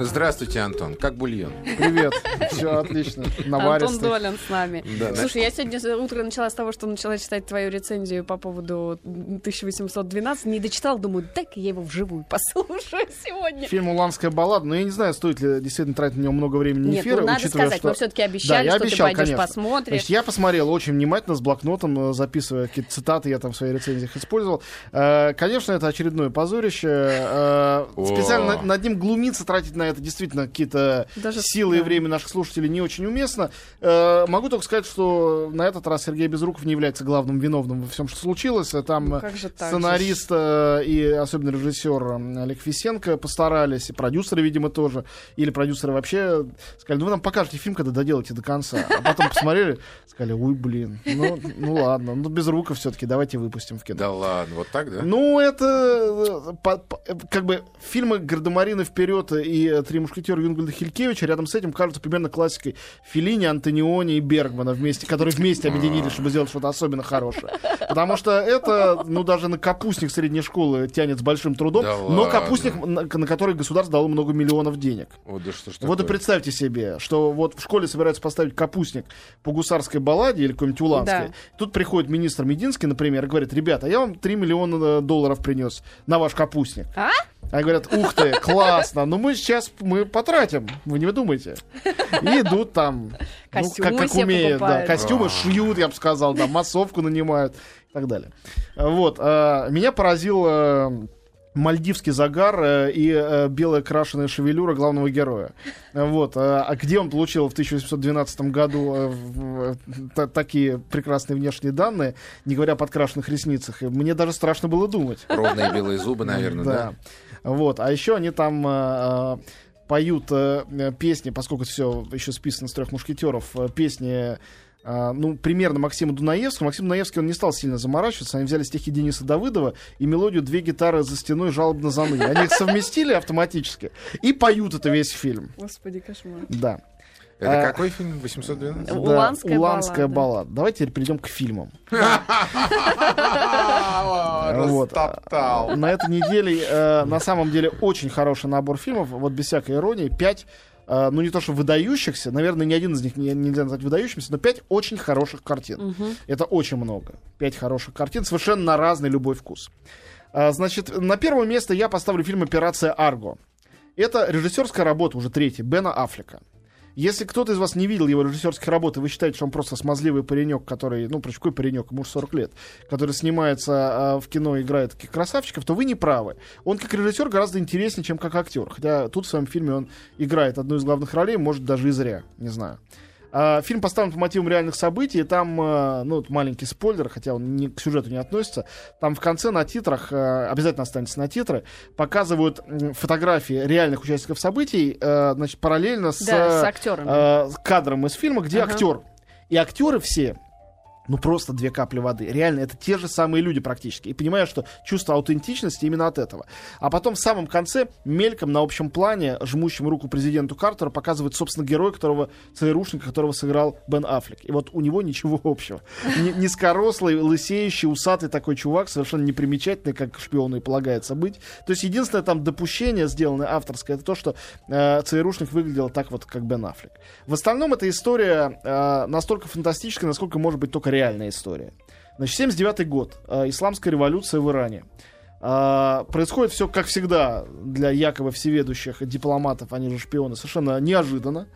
Здравствуйте, Антон. Как бульон? Привет. Все отлично. Антон Наваристый. Долин с нами. Да, Слушай, я сегодня утро начала с того, что начала читать твою рецензию по поводу 1812. Не дочитала, думаю, дай-ка я его вживую послушаю сегодня. Фильм «Уланская баллада», но я не знаю, стоит ли действительно тратить на него много времени Нет, эфира, ну надо учитывая, сказать, что... мы все-таки Да, обещали, я что обещал, ты пойдешь конечно. посмотришь. Значит, я посмотрел очень внимательно, с блокнотом, э, записывая какие-то цитаты, я там в своих рецензиях использовал. Э, Конечно, это очередное позорище. Э. Специально над- над ним глумиться, тратить на это действительно какие-то Даже- силы и да. время наших слушателей не очень уместно. Э, Могу только сказать, что на этот раз Сергей Безруков не является главным виновным во всем, что случилось. Э, Там Ну, же сценарист э, и особенно режиссер э, Олег Фисенко постарались, и продюсеры, видимо, тоже. Или продюсеры вообще сказали, ну вы нам покажете фильм, когда доделаете до конца. А потом посмотрели, сказали, ой, блин, ну, ну ладно, ну без рука все-таки, давайте выпустим в кино. Да ладно, вот так, да? Ну, это по- по- как бы фильмы Гардемарины вперед и Три мушкетера Юнгольда Хилькевича рядом с этим кажутся примерно классикой Филини, Антониони и Бергмана вместе, которые вместе объединились, чтобы сделать что-то особенно хорошее. Потому что это, ну, даже на капустник средней школы тянет с большим трудом, Да но ладно. капустник, на, на который государство дало много миллионов денег. О, да что ж Вот и такое? представьте себе, что вот в школе собираются поставить капустник по гусарской балладе или какой-нибудь уланской. Да. Тут приходит министр Мединский, например, и говорит, ребята, я вам 3 миллиона долларов принес на ваш капустник. А? Они говорят, ух ты, классно, но мы сейчас мы потратим, вы не думаете. И идут там, ну, как, как умеют, да, костюмы А. шьют, я бы сказал, да, массовку нанимают и так далее. Вот, а, меня поразил э, мальдивский загар э, и э, белая крашеная шевелюра главного героя. Вот. э, А где он получил в 1812 году такие прекрасные внешние данные, не говоря о подкрашенных ресницах? Мне даже страшно было думать. Ровные белые зубы, наверное, да? Вот. А еще они там поют песни, поскольку все еще списано с трех мушкетеров, песни ну, примерно Максима Дунаевского. Максим Дунаевский, он не стал сильно заморачиваться. Они взяли стихи Дениса Давыдова и мелодию «Две гитары за стеной жалобно заныли». Они их совместили автоматически и поют это весь фильм. Господи, кошмар. Да. Это А. какой фильм? 812? Да, Уланская «Уланская баллада». баллада. Давайте теперь перейдем к фильмам. А, Вот. Растоптал. На этой неделе э, на самом деле очень хороший набор фильмов, вот без всякой иронии, пять, э, ну не то что выдающихся, наверное, ни один из них не- нельзя назвать выдающимся, но пять очень хороших картин. Это очень много. Пять хороших картин, совершенно на разный любой вкус. А, Значит, на первое место я поставлю фильм «Операция Арго». Это режиссерская работа, уже третья, Бена Аффлека. Если кто-то из вас не видел его режиссерских работ, и вы считаете, что он просто смазливый паренек, который, ну, причем какой паренек, ему уже 40 лет, который снимается а, в кино играет таких красавчиков, то вы не правы. Он как режиссер гораздо интереснее, чем как актер. Хотя тут в своем фильме он играет одну из главных ролей, может, даже и зря, не знаю. А, Фильм поставлен по мотивам реальных событий. Там, а, ну, маленький спойлер, хотя он не, к сюжету не относится. Там в конце на титрах, а, обязательно останется на титры, показывают фотографии реальных участников событий, значит, параллельно с, Да, с актерами. с кадром из фильма, где Ага. актер. И актеры все ну просто две капли воды. Реально, это те же самые люди практически. И понимаешь, что чувство аутентичности именно от этого. А потом в самом конце, мельком на общем плане, жмущим руку президенту Картеру, показывает, собственно, герой, которого, ЦРУшника, которого сыграл Бен Аффлек. И вот у него ничего общего. Ни- Низкорослый, лысеющий, усатый такой чувак, совершенно непримечательный, как шпиону и полагается быть. То есть единственное там допущение, сделанное авторское, это то, что э, ЦРУшник выглядел так вот, как Бен Аффлек. В остальном эта история э, настолько фантастическая, насколько может быть только реальная история. Значит, 79 год. э, исламская революция в Иране. А, происходит все, как всегда, для якобы всеведущих дипломатов, они же шпионы, совершенно неожиданно.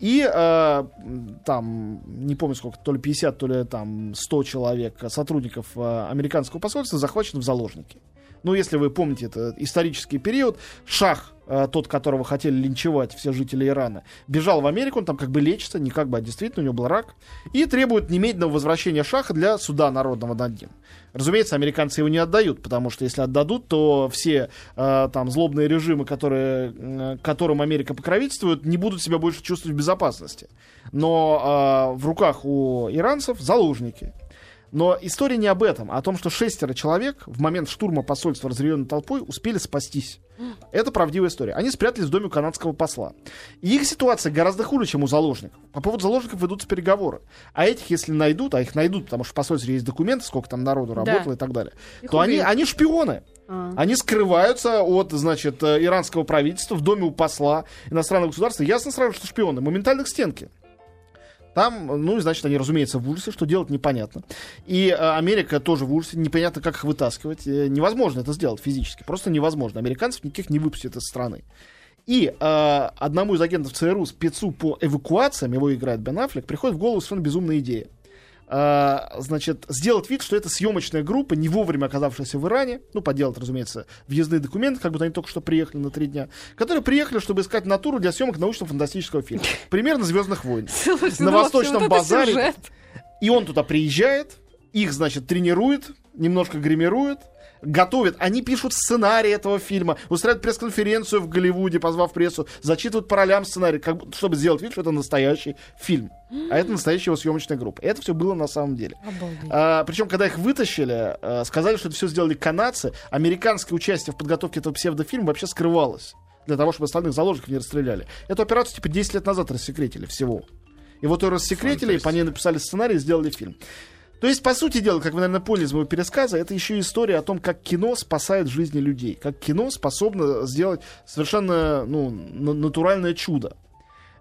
И м, там, не помню сколько, то ли 50, то ли там 100 человек, сотрудников а, американского посольства захвачены в заложники. Ну, если вы помните, это исторический период. Шах, э, тот, которого хотели линчевать все жители Ирана, бежал в Америку, он там как бы лечится, не как бы, а действительно, у него был рак, и требует немедленного возвращения Шаха для суда народного над ним. Разумеется, американцы его не отдают, потому что если отдадут, то все э, там злобные режимы, которые, э, которым Америка покровительствует, не будут себя больше чувствовать в безопасности. Но э, в руках у иранцев заложники. Но история не об этом, а о том, что шестеро человек в момент штурма посольства разъяренной толпой успели спастись. Это правдивая история. Они спрятались в доме канадского посла. И их ситуация гораздо хуже, чем у заложников. По поводу заложников ведутся переговоры. А этих, если найдут, а их найдут, потому что в посольстве есть документы, сколько там народу Да. работало и так далее, Их то они, убьют. они шпионы. А. Они скрываются от, значит, э, иранского правительства в доме у посла иностранного государства. Ясно сразу, что шпионы. Моментально к стенке. Там, ну, значит, они, разумеется, в ужасе, что делать непонятно. И э, Америка тоже в ужасе, непонятно, как их вытаскивать. Э, невозможно это сделать физически, просто невозможно. Американцев никаких не выпустят из страны. И э, одному из агентов ЦРУ, спецу по эвакуациям, его играет Бен Аффлек, приходит в голову совершенно безумная идея. Э, значит, сделать вид, что это съемочная группа, не вовремя оказавшаяся в Иране, ну, поделать, разумеется, въездные документы, как будто они только что приехали на три дня, которые приехали, чтобы искать натуру для съемок научно-фантастического фильма. Примерно «Звездных войн». Слушай, На ну Восточном вот базаре. И он туда приезжает, их, значит, тренирует, немножко гримирует, готовит. Они пишут сценарий этого фильма, устраивают пресс-конференцию в Голливуде, позвав прессу, зачитывают по ролям сценарий, как, чтобы сделать вид, что это настоящий фильм. А это настоящая его съемочная группа. Это все было на самом деле. Обалдеть. причем, когда их вытащили, а, сказали, что это все сделали канадцы, американское участие в подготовке этого псевдофильма вообще скрывалось. Для того, чтобы остальных заложников не расстреляли. Эту операцию, типа, 10 лет назад рассекретили всего. И вот ее рассекретили, и по ней написали сценарий и сделали фильм. То есть, по сути дела, как вы, наверное, поняли из моего пересказа, это еще история о том, как кино спасает жизни людей. Как кино способно сделать совершенно ну, на- натуральное чудо.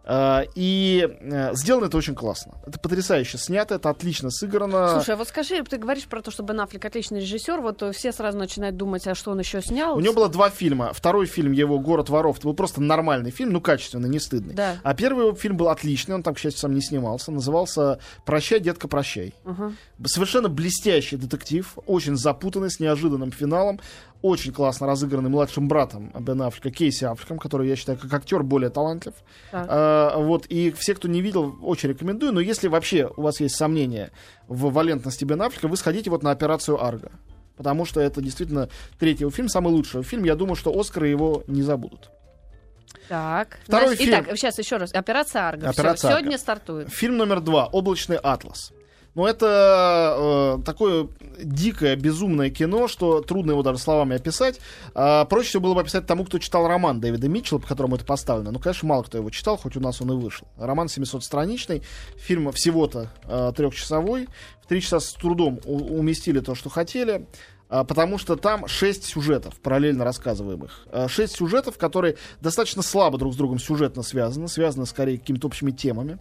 А, И э, сделано это очень классно. Это потрясающе снято, это отлично сыграно. Слушай, а вот скажи, ты говоришь про то, что Бен Аффлек отличный режиссер, вот э, все сразу начинают думать, а что он еще снял? У него было два фильма. Второй фильм его «Город воров» это был просто нормальный фильм, ну, качественный, не стыдный. Да. А первый его фильм был отличный, он там, к счастью, сам не снимался. Назывался «Прощай, детка, прощай». Ага. Совершенно блестящий детектив, очень запутанный, с неожиданным финалом, очень классно разыгранный младшим братом Бен Аффлека, Кейси Аффлеком, который, я считаю, как актер более талантлив. Так. А, вот, и все, кто не видел, очень рекомендую. Но если вообще у вас есть сомнения в валентности Бен Аффлека, вы сходите вот на операцию Арго. Потому что это действительно третий его фильм, самый лучший фильм. Я думаю, что Оскары его не забудут. Так. Второй Значит, фильм. Итак, сейчас еще раз. Операция Арго. Операция Арго. сегодня стартует. Фильм номер два «Облачный атлас». Ну, это э, такое дикое, безумное кино, что трудно его даже словами описать. А, проще всего было бы описать тому, кто читал роман Дэвида Митчелла, по которому это поставлено. Ну, конечно, мало кто его читал, хоть у нас он и вышел. Роман 700-страничный, фильм всего-то э, трехчасовой. В три часа с трудом уместили то, что хотели. А, Потому что там шесть сюжетов, параллельно рассказываемых. А, Шесть сюжетов, которые достаточно слабо друг с другом сюжетно связаны, связаны скорее какими-то общими темами.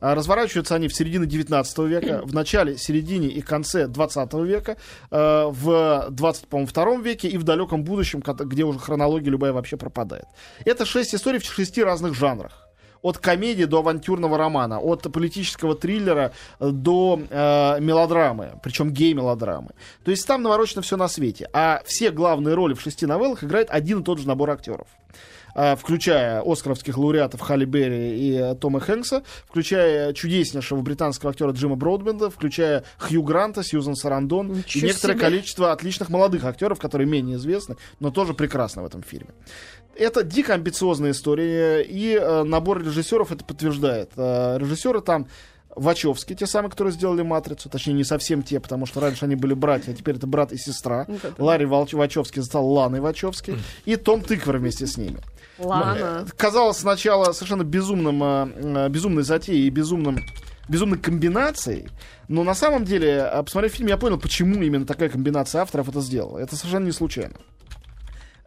А, Разворачиваются они в середине 19 века, в начале, середине и конце 20 века, в 22 веке и в далеком будущем, где уже хронология любая вообще пропадает. Это шесть историй в шести разных жанрах от комедии до авантюрного романа, от политического триллера э, до э, мелодрамы, причем гей-мелодрамы. То есть там наворочено все на свете. А все главные роли в шести новеллах играет один и тот же набор актеров. А, включая оскаровских лауреатов Халли Берри и э, Тома Хэнкса, включая чудеснейшего британского актера Джима Бродбенда, включая Хью Гранта, Сьюзан Сарандон и Ничего некоторое себе. количество отличных молодых актеров, которые менее известны, но тоже прекрасны в этом фильме. Это дико амбициозная история, и э, набор режиссеров это подтверждает. Э, режиссеры там Вачовски, те самые, которые сделали «Матрицу», точнее, не совсем те, потому что раньше они были братья, а теперь это брат и сестра. Это Ларри Валч- Вачовски стал Ланой Вачовски, и Том Тыквер вместе с ними. Ладно. Э, Казалось сначала совершенно безумным, э, э, безумной затеей и безумным безумной комбинацией, но на самом деле, посмотрев фильм, я понял, почему именно такая комбинация авторов это сделала. Это совершенно не случайно.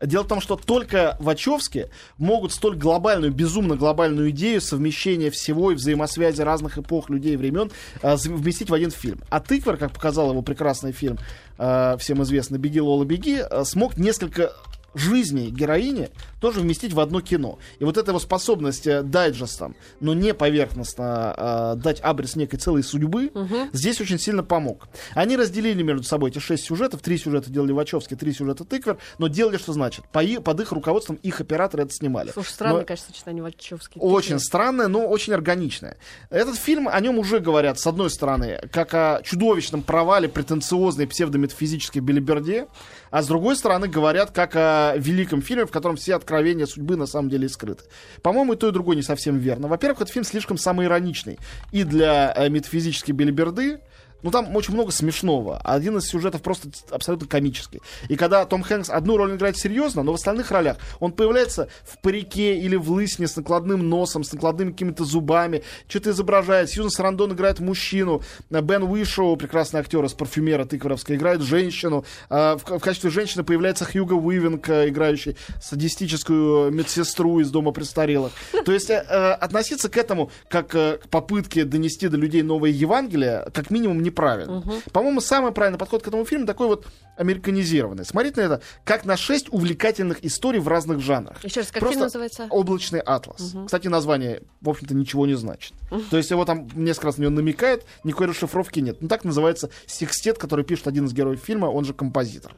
Дело в том, что только Вачовски могут столь глобальную, безумно глобальную идею совмещения всего и взаимосвязи разных эпох, людей и времен з- вместить в один фильм. А Тыквер, как показал его прекрасный фильм, э, всем известный «Беги, Лола, беги», э, смог несколько жизней героини тоже вместить в одно кино. И вот эта его способность э, дайджестом, но не поверхностно э, дать абрис некой целой судьбы, здесь очень сильно помог. Они разделили между собой эти шесть сюжетов. Три сюжета делали Вачовски, три сюжета Тыквер, но делали, что значит. По под их руководством их операторы это снимали. Слушай, странно, Но- конечно, сочетание Вачовски. очень странное, но очень органичное. Этот фильм, о нем уже говорят, с одной стороны, как о чудовищном провале претенциозной псевдометафизической белиберде, а с другой стороны говорят как о великом фильме, в котором все откровения судьбы на самом деле скрыты. По-моему, и то, и другое не совсем верно. Во-первых, этот фильм слишком самоироничный и для э, метафизической белиберды, Ну, там очень много смешного. Один из сюжетов просто абсолютно комический. И когда Том Хэнкс одну роль играет серьезно, но в остальных ролях он появляется в парике или в лысине с накладным носом, с накладными какими-то зубами, что-то изображает. Сьюзан Сарандон играет мужчину. Бен Уишоу, прекрасный актер из «Парфюмера» Тыкваровска, играет женщину. А, В, качестве женщины появляется Хьюго Уивинг, э, играющий садистическую медсестру из дома престарелых. То есть э, э, относиться к этому как э, к попытке донести до людей новое Евангелие, как минимум, неправильно. По-моему, самый правильный подход к этому фильму такой вот американизированный. Смотреть на это как на шесть увлекательных историй в разных жанрах. Еще раз, как Просто фильм называется? Облачный атлас. Кстати, название, в общем-то, ничего не значит. То есть его там несколько раз на него намекает, никакой расшифровки нет. Ну, так называется секстет, который пишет один из героев фильма, он же композитор.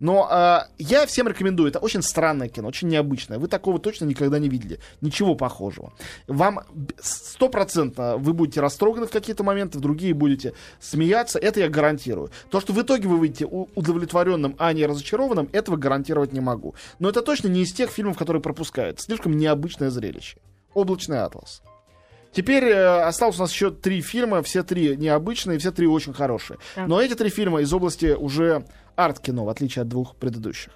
Но а, я всем рекомендую. Это очень странное кино, очень необычное. Вы такого точно никогда не видели. Ничего похожего. Вам стопроцентно вы будете растроганы в какие-то моменты, в другие будете смеяться. Это я гарантирую. То, что в итоге вы выйдете удовлетворенным, а не разочарованным, этого гарантировать не могу. Но это точно не из тех фильмов, которые пропускают. Слишком необычное зрелище. Облачный атлас. Теперь э, осталось у нас еще три фильма, все три необычные, все три очень хорошие. Так. Но эти три фильма из области уже арт-кино, в отличие от двух предыдущих.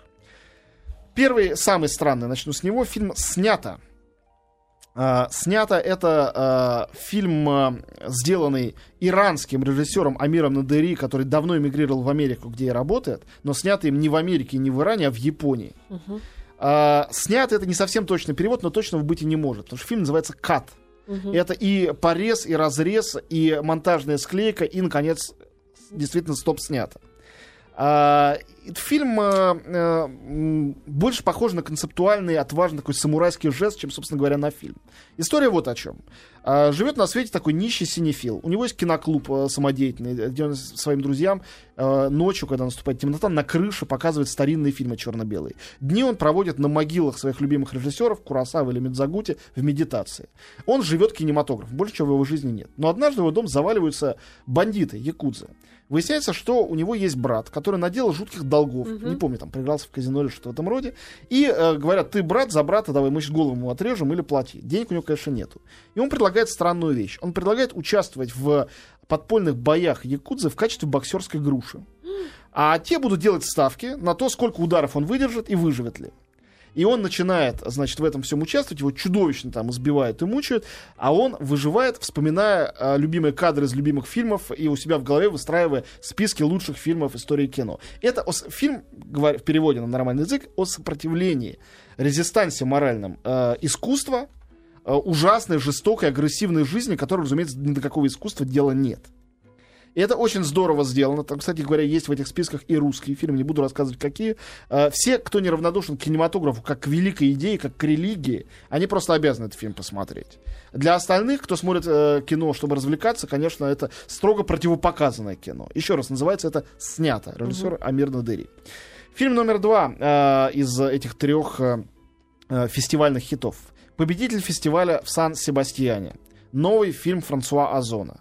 Первый, самый странный, начну с него, фильм «Снято». А, «Снято» — это а, фильм, а, сделанный иранским режиссером Амиром Надери, который давно эмигрировал в Америку, где и работает, но снято им не в Америке, не в Иране, а в Японии. А, снято это не совсем точный перевод, но точно быть и не может, потому что фильм называется «Кат». Это и порез, и разрез, и монтажная склейка, и, наконец, действительно стоп снято. А, фильм а, а, больше похож на концептуальный, отважный такой самурайский жест, чем, собственно говоря, на фильм. История вот о чем. Живет на свете такой нищий синефил. У него есть киноклуб самодеятельный, где он своим друзьям ночью, когда наступает темнота, на крыше показывает старинные фильмы черно-белые. Дни он проводит на могилах своих любимых режиссеров, Курасава или Медзагути, в медитации. Он живет кинематографом, больше чего в его жизни нет. Но однажды в его дом заваливаются бандиты, якудзы. Выясняется, что у него есть брат, который наделал жутких долгов. Не помню, там проигрался в казино или что-то в этом роде. И э, говорят, ты брат за брата, давай мы сейчас голову ему отрежем или плати. Денег у него, конечно, нету. И он предлагает странную вещь. Он предлагает участвовать в подпольных боях якудзы в качестве боксерской груши. А те будут делать ставки на то, сколько ударов он выдержит и выживет ли. И он начинает, значит, в этом всем участвовать, его чудовищно там избивают и мучают, а он выживает, вспоминая э, любимые кадры из любимых фильмов и у себя в голове выстраивая списки лучших фильмов истории кино. Это о фильм, говоря, в переводе на нормальный язык, о сопротивлении, резистансе моральном э, искусства, э, ужасной, жестокой, агрессивной жизни, которой, разумеется, ни до какого искусства дела нет. И это очень здорово сделано. Там, кстати говоря, есть в этих списках и русские фильмы, не буду рассказывать какие. Э, Все, кто неравнодушен к кинематографу, как к великой идее, как к религии, они просто обязаны этот фильм посмотреть. Для остальных, кто смотрит э, кино, чтобы развлекаться, конечно, это строго противопоказанное кино. Еще раз, называется это «Снято». Режиссер Амир Надыри. Фильм номер два э, из этих трех э, э, фестивальных хитов. Победитель фестиваля в Сан-Себастьяне. Новый фильм Франсуа Озона.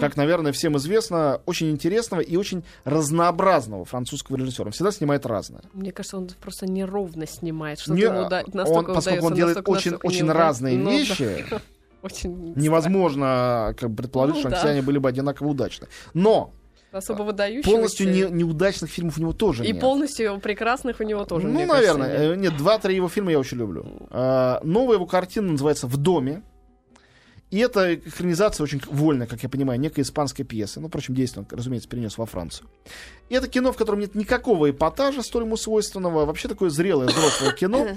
Как, наверное, всем известно, очень интересного и очень разнообразного французского режиссера. Он всегда снимает разное. Мне кажется, он просто неровно снимает. Что Не- ему уда- он, поскольку он делает очень, очень разные Ну да, вещи, Очень невозможно как бы, предположить, Ну что да. все они были бы одинаково удачны. Но особо выдающийся. полностью не- неудачных фильмов у него тоже И нет. полностью прекрасных у него тоже, Ну, кажется, наверное. нет. Э, Нет, два-три его фильма я очень люблю. А, Новая его картина называется «В доме». И это экранизация очень вольная, как я понимаю, некой испанской пьесы. Ну, впрочем, действие он, разумеется, перенес во Францию. И это кино, в котором нет никакого эпатажа, столь ему свойственного. Вообще такое зрелое, взрослое кино.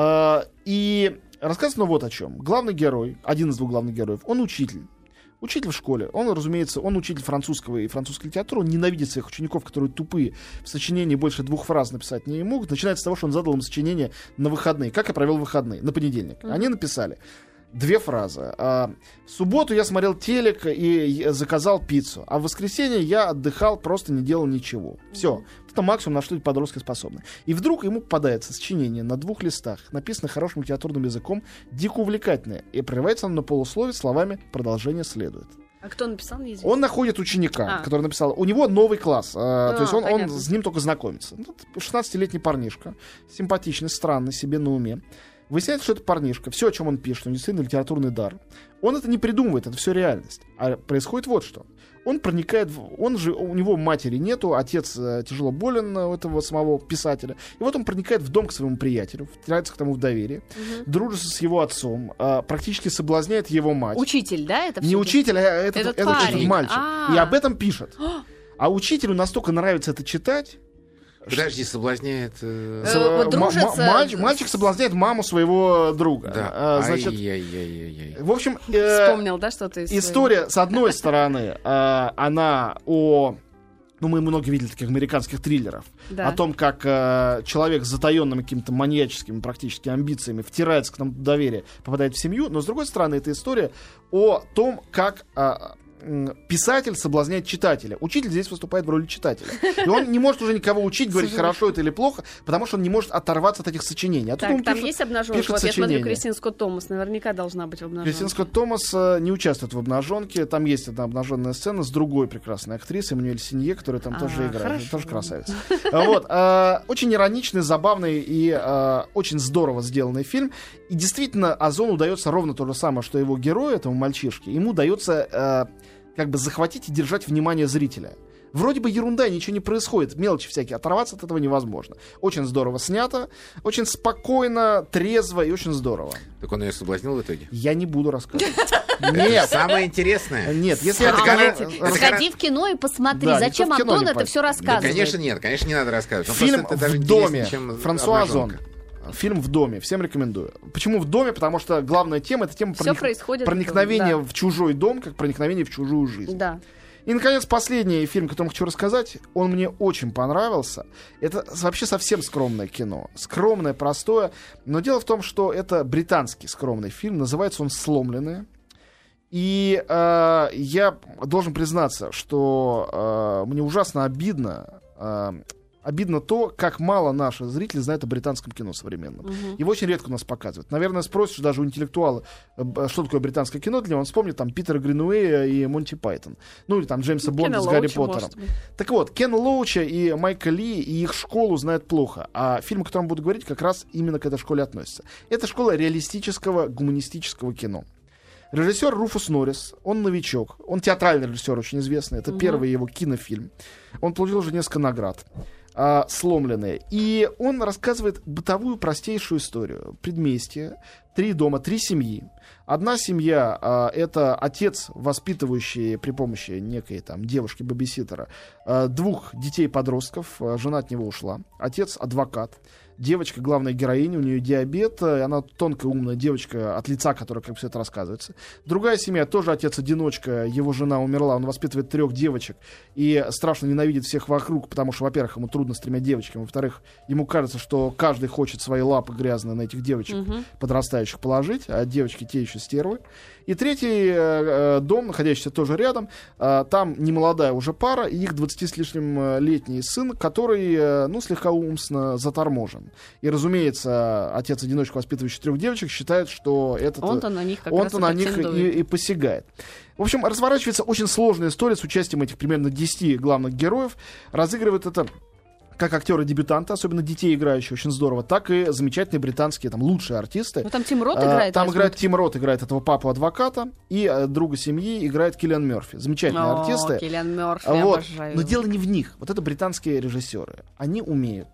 А, И рассказано вот о чем. Главный герой, один из двух главных героев, он учитель. Учитель в школе. Он, разумеется, он учитель французского и французской литературы. Он ненавидит своих учеников, которые тупые. В сочинении больше двух фраз написать не могут. Начинается с того, что он задал им сочинение на выходные. Как я провел выходные? На понедельник. Они написали две фразы. А, В субботу я смотрел телек и заказал пиццу. А в воскресенье я отдыхал, просто не делал ничего. Все. Это максимум, на что эти подростки способны. И вдруг ему попадается сочинение на двух листах, написанное хорошим литературным языком, дико увлекательное. И прерывается оно на полуслове словами «продолжение следует». А кто написал, неизвестно. Он находит ученика, А. который написал. У него новый класс. а, то А, есть он, он с ним только знакомится. Ну, 16-летний парнишка, симпатичный, странный, себе на уме. Выясняется, что это парнишка. Все, о чем он пишет, у него действительно литературный дар. Он это не придумывает, это все реальность. А происходит вот что. Он проникает, в, он же, у него матери нету, отец э, тяжело болен э, у этого самого писателя. И вот он проникает в дом к своему приятелю, втирается к тому в доверие, дружится с его отцом, э, практически соблазняет его мать. Учитель, да? Это Не учитель, а этот, Этот этот, этот мальчик. А. И об этом пишет. А учителю настолько нравится это читать, Подожди, соблазняет... э, Э, Со- вот ма- дружится ма- мальчик, мальчик соблазняет маму своего друга. Да. А, значит, Ай-яй-яй-яй-яй. в общем, э, Вспомнил, да, из своего? история, с одной стороны, э, она о... Ну, мы много видели таких американских триллеров. Да. О том, как э, человек с затаенными какими-то маньяческими практически амбициями втирается к нам в доверие, попадает в семью. Но, с другой стороны, это история о том, как э, м, писатель соблазняет читателя. Учитель здесь выступает в роли читателя. И он не может уже никого учить, говорить, хорошо это или плохо, потому что он не может оторваться от этих сочинений. А Так, там пишет- есть обнаженка? пишет Вот я смотрю. Кристин Скотт Томас наверняка должна быть в обнаженке. Кристин Скотт Томас э, не участвует в обнаженке. Там есть одна обнаженная сцена с другой прекрасной актрисой, Мануэль Синье, которая там А, тоже играет. хорошо. Тоже красавица. А Вот. э, Очень ироничный, забавный и э, очень здорово сделанный фильм. И действительно, Озону удается ровно то же самое, что его герою, этому мальчишке. Ему удается э, как бы захватить и держать внимание зрителя. Вроде бы ерунда, ничего не происходит, мелочи всякие, оторваться от этого невозможно. Очень здорово снято, очень спокойно, трезво и очень здорово. Так он ее соблазнил в итоге? Я не буду рассказывать. Нет, Самое интересное. нет, если Это Сходи в кино и посмотри. Да, Зачем Антон это все Да, рассказывает? конечно, нет, конечно, не надо рассказывать. Ну, Фильм в доме. чем Франсуа Озон. Фильм в доме. Всем рекомендую. Почему в доме? Потому что главная тема это тема проник- происходит в проникновения доме, в чужой дом, как проникновение в чужую жизнь. Да. И, наконец, последний фильм, о котором хочу рассказать, он мне очень понравился. Это вообще совсем скромное кино. Скромное, простое. Но дело в том, что это британский скромный фильм. Называется он «Сломленные». И э, я должен признаться, что э, мне ужасно обидно, э, обидно то, как мало наши зрители знают о британском кино современном. Мгм. Его очень редко у нас показывают. Наверное, спросишь даже у интеллектуала, э, б- что такое британское кино для него, он вспомнит там Питера Гринуэя и Монти Пайтон. Ну или там Джеймса Бонда Кена с Гарри Лоуча, Поттером. может быть. Так вот, Кен Лоуча и Майка Ли и их школу знают плохо. А фильм, о котором буду говорить, как раз именно к этой школе относится. Это школа реалистического гуманистического кино. Режиссер Руфус Норрис, он новичок, он театральный режиссер, очень известный, это Мгм. первый его кинофильм. Он получил уже несколько наград. А, сломленные. И он рассказывает бытовую простейшую историю. Предместье, три дома, три семьи. Одна семья а, это отец, воспитывающий при помощи некой там девушки-бабиситера а, двух детей-подростков. а, жена от него ушла. Отец адвокат. Девочка, главная героиня, у нее диабет, и она тонкая, умная девочка, от лица которой как все это рассказывается. Другая семья, тоже отец-одиночка, его жена умерла, он воспитывает трех девочек и страшно ненавидит всех вокруг, потому что, во-первых, ему трудно с тремя девочками, во-вторых, ему кажется, что каждый хочет свои лапы грязные на этих девочек Мгм. подрастающих положить, а девочки те еще стервы. И третий э, э, дом, находящийся тоже рядом, э, там немолодая уже пара, и их 20 с лишним э, летний сын, который, э, ну, слегка умственно заторможен. И, разумеется, отец-одиночка, воспитывающий трех девочек, считает, что этот... э, Он-то на них как раз он-то на них и, и посягает. В общем, разворачивается очень сложная история с участием этих примерно 10 главных героев. Разыгрывает это как актеры-дебютанты, особенно детей играющие, очень здорово, так и замечательные британские, там, лучшие артисты. Ну там Тим Рот А, играет. Там играет. Тим Рот, играет этого папу адвоката, и э, друга семьи играет Киллиан Мерфи. Замечательные О, артисты. Киллиан Мёрфи, А Вот. обожаю Но дело не в них. Вот это британские режиссеры. Они умеют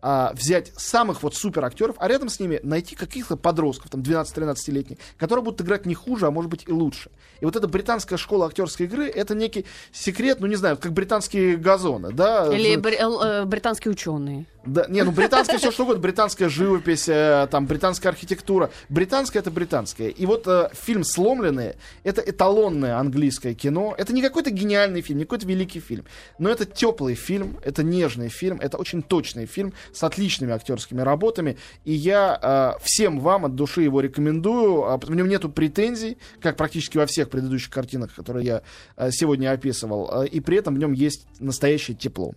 а, взять самых вот супер актеров, а рядом с ними найти каких-то подростков, там 12-13-летних, которые будут играть не хуже, а может быть и лучше. И вот эта британская школа актерской игры это некий секрет, ну не знаю, как британские газоны, да? Или э, э, британские ученые. Да, не, ну британская все что угодно, британская живопись, э, там британская архитектура, британская это британская. И вот э, фильм "Сломленные" это эталонное английское кино. Это не какой-то гениальный фильм, не какой-то великий фильм, но это теплый фильм, это нежный фильм, это очень точный фильм с отличными актерскими работами. И я э, всем вам от души его рекомендую. А, В нем нету претензий, как практически во всех предыдущих картинах, которые я э, сегодня описывал. Э, И при этом в нем есть настоящее тепло.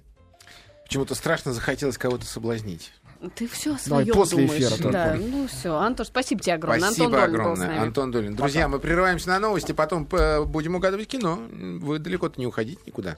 Почему-то страшно захотелось кого-то соблазнить. Ты все о Давай своем после думаешь. эфира только. Да, ну все. Антош, спасибо тебе огромное. Спасибо Антон Долин огромное. Антон Долин. Друзья, мы прерываемся на новости, потом э, будем угадывать кино. Вы далеко-то не уходите никуда.